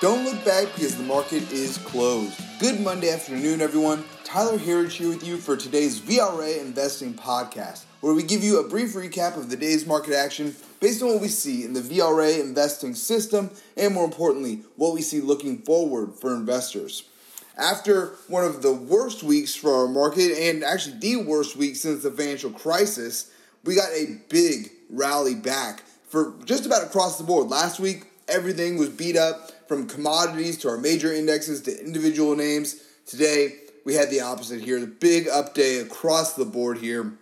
Don't look back because the market is closed. Good Monday afternoon, everyone. Tyler Herriage here with you for today's VRA Investing Podcast, where we give you a brief recap of the day's market action based on what we see in the VRA investing system and, more importantly, what we see looking forward for investors. After one of the worst weeks for our market, and actually the worst week since the financial crisis, we got a big rally back for just about across the board. Last week, everything was beat up from commodities to our major indexes to individual names. Today, we had the opposite here, the big up day across the board here.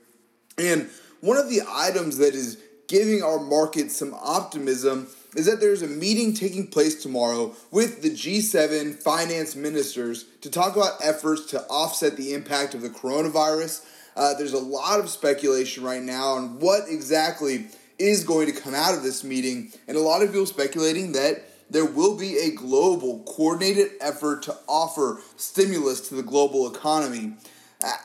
And one of the items that is giving our market some optimism is that there's a meeting taking place tomorrow with the G7 finance ministers to talk about efforts to offset the impact of the coronavirus. Uh, there's a lot of speculation right now on what exactly is going to come out of this meeting, and a lot of people speculating that there will be a global coordinated effort to offer stimulus to the global economy.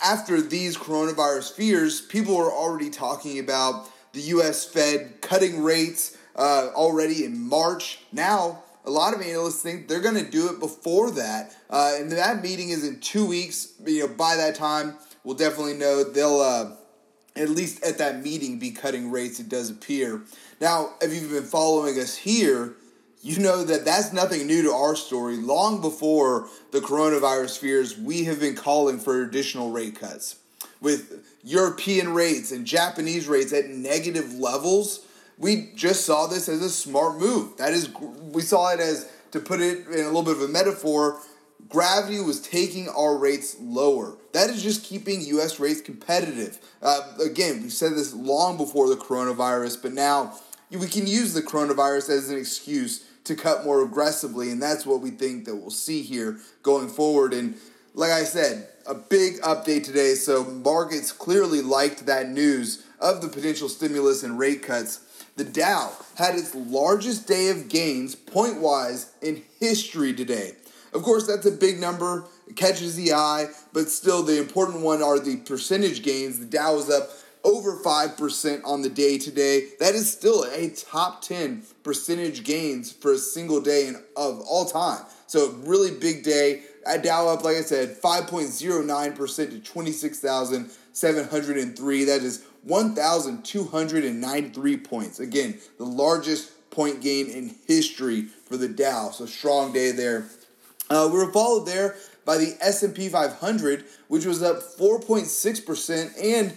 After these coronavirus fears, people are already talking about the US Fed cutting rates uh, already in March. Now, a lot of analysts think they're going to do it before that. Uh, and that meeting is in two weeks. You know, by that time, we'll definitely know they'll. Uh, at least at that meeting, be cutting rates, it does appear. Now, if you've been following us here, you know that that's nothing new to our story. Long before the coronavirus fears, we have been calling for additional rate cuts. With European rates and Japanese rates at negative levels, we just saw this as a smart move. That is, we saw it as, to put it in a little bit of a metaphor, gravity was taking our rates lower. That is just keeping U.S. rates competitive. Uh, again, we said this long before the coronavirus, but now we can use the coronavirus as an excuse to cut more aggressively, and that's what we think that we'll see here going forward. And like I said, a big update today. So markets clearly liked that news of the potential stimulus and rate cuts. The Dow had its largest day of gains point wise in history today. Of course, that's a big number, it catches the eye, but still the important one are the percentage gains. The Dow is up over 5% on the day today. That is still a top 10 percentage gains for a single day in, of all time. So, really big day. Dow up, like I said, 5.09% to 26,703. That is 1,293 points. Again, the largest point gain in history for the Dow. So, strong day there. Uh, we were followed there by the S&P 500, which was up 4.6% and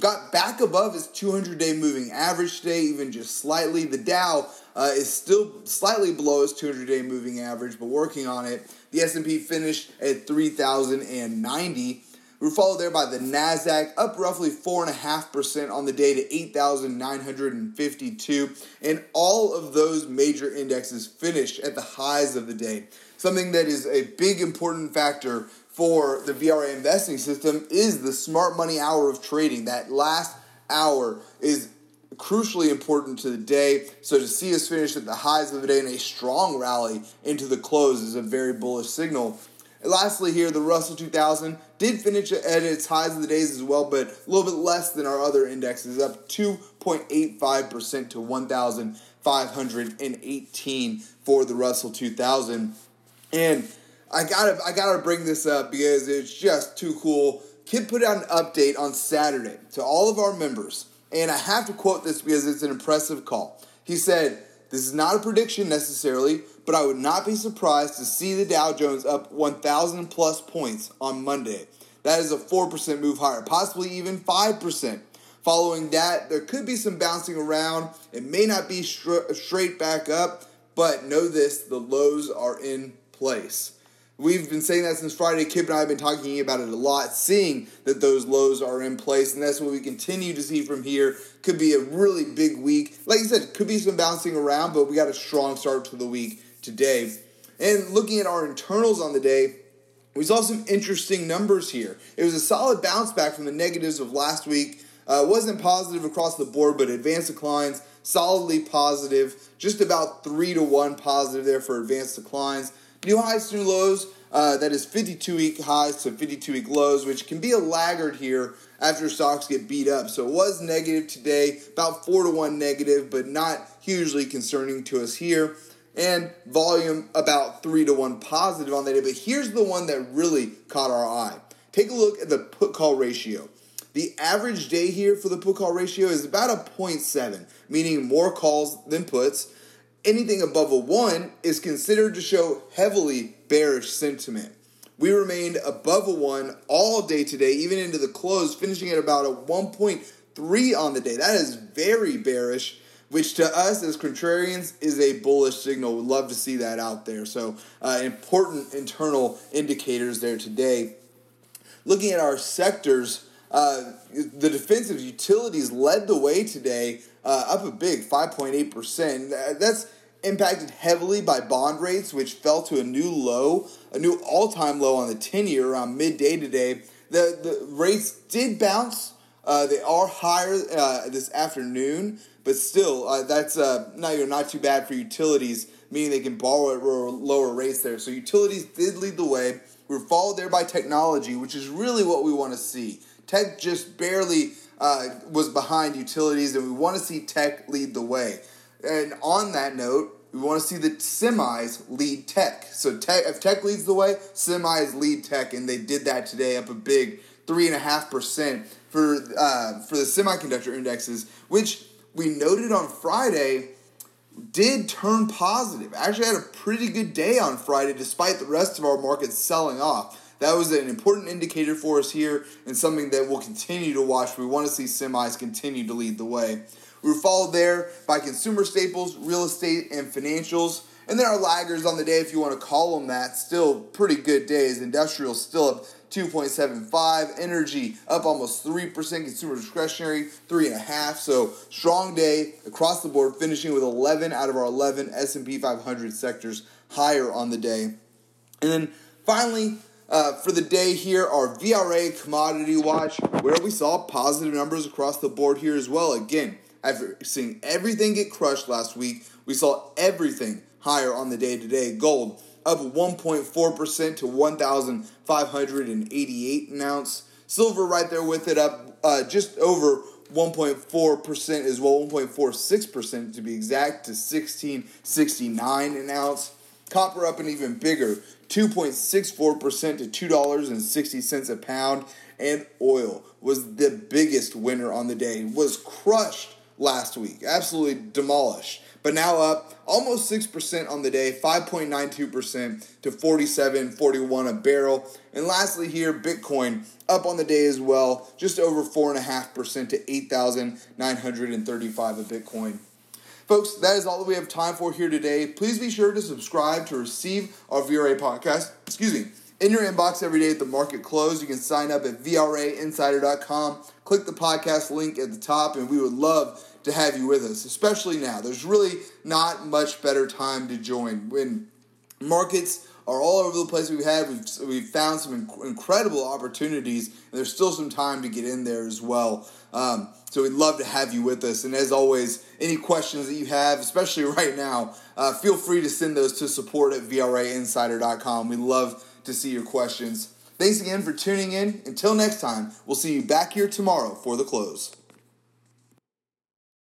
got back above its 200 day moving average today, even just slightly. The Dow uh, is still slightly below its 200 day moving average, but working on it. The S&P finished at 3,090. We were followed there by the Nasdaq, up roughly four and a half percent on the day to 8,952, and all of those major indexes finished at the highs of the day. Something that is a big important factor for the VRA investing system is the smart money hour of trading. That last hour is crucially important to the day. So to see us finish at the highs of the day in a strong rally into the close is a very bullish signal. And lastly, here the Russell 2000 did finish at its highs of the days as well, but a little bit less than our other indexes, up 2.85% to 1,518 for the Russell 2000. And I gotta I gotta bring this up because it's just too cool. Kip put out an update on Saturday to all of our members, and I have to quote this because it's an impressive call. He said, This is not a prediction necessarily, but I would not be surprised to see the Dow Jones up 1,000 plus points on Monday. That is a 4% move higher, possibly even 5%. Following that, there could be some bouncing around. It may not be straight back up, but know this the lows are in place. We've been saying that since Friday. Kip and I have been talking about it a lot, seeing that those lows are in place, and that's what we continue to see from here. Could be a really big week. Like I said, could be some bouncing around, but we got a strong start to the week today. And looking at our internals on the day, we saw some interesting numbers here. It was a solid bounce back from the negatives of last week. Uh, wasn't positive across the board, but advanced declines solidly positive, just about three to one positive there for advanced declines. New highs, new lows. Uh, that is 52 week highs to 52 week lows, which can be a laggard here after stocks get beat up. So it was negative today, about 4 to 1 negative, but not hugely concerning to us here. and volume about 3 to 1 positive on that day. But here's the one that really caught our eye. Take a look at the put call ratio. The average day here for the put call ratio is about a 0.7, meaning more calls than puts. Anything above a 1 is considered to show heavily bearish sentiment. We remained above a 1 all day today, even into the close, finishing at about a 1.3 on the day. That is very bearish which to us as contrarians is a bullish signal. We'd love to see that out there. So, uh, important internal indicators there today. Looking at our sectors, uh, the defensive utilities led the way today, uh, up a big 5.8%. That's impacted heavily by bond rates, which fell to a new low, a new all time low on the 10 year around midday today. The, the rates did bounce. Uh, they are higher uh, this afternoon, but still, uh, that's uh, not you not too bad for utilities, meaning they can borrow at lower rates there. So utilities did lead the way. We were followed there by technology, which is really what we want to see. Tech just barely uh, was behind utilities, and we want to see tech lead the way. And on that note, we want to see the semis lead tech. So tech, if tech leads the way, semis lead tech, and they did that today, up a big three and a half percent for uh, for the semiconductor indexes, which we noted on Friday did turn positive. Actually, had a pretty good day on Friday despite the rest of our markets selling off. That was an important indicator for us here and something that we'll continue to watch. We want to see semis continue to lead the way. We were followed there by consumer staples, real estate, and financials. And then our laggers on the day, if you want to call them that, still pretty good days. Industrial still up 2.75. Energy up almost 3%. Consumer discretionary, 3.5. So strong day across the board, finishing with 11 out of our 11 S&P 500 sectors higher on the day. And then finally, uh, for the day here, our VRA commodity watch, where we saw positive numbers across the board here as well. Again, after seeing everything get crushed last week, we saw everything higher on the day today. Gold up 1.4% to 1,588 an ounce. Silver right there with it up uh, just over 1.4% as well, 1.46% to be exact, to 1669 an ounce. Copper up an even bigger 2.64% to $2.60 a pound. And oil was the biggest winner on the day, was crushed last week, absolutely demolished but now up almost 6% on the day, 5.92% to 47.41 a barrel. And lastly, here, Bitcoin up on the day as well, just over 4.5% to 8,935 a Bitcoin. Folks, that is all that we have time for here today. Please be sure to subscribe to receive our VRA podcast. Excuse me. In your inbox every day at the market close, you can sign up at VRAinsider.com. Click the podcast link at the top, and we would love to have you with us, especially now. There's really not much better time to join when markets are all over the place we've had. We've, we've found some inc- incredible opportunities, and there's still some time to get in there as well. Um, so we'd love to have you with us. And as always, any questions that you have, especially right now, uh, feel free to send those to support at VRAinsider.com. We love to see your questions. Thanks again for tuning in. Until next time, we'll see you back here tomorrow for the close.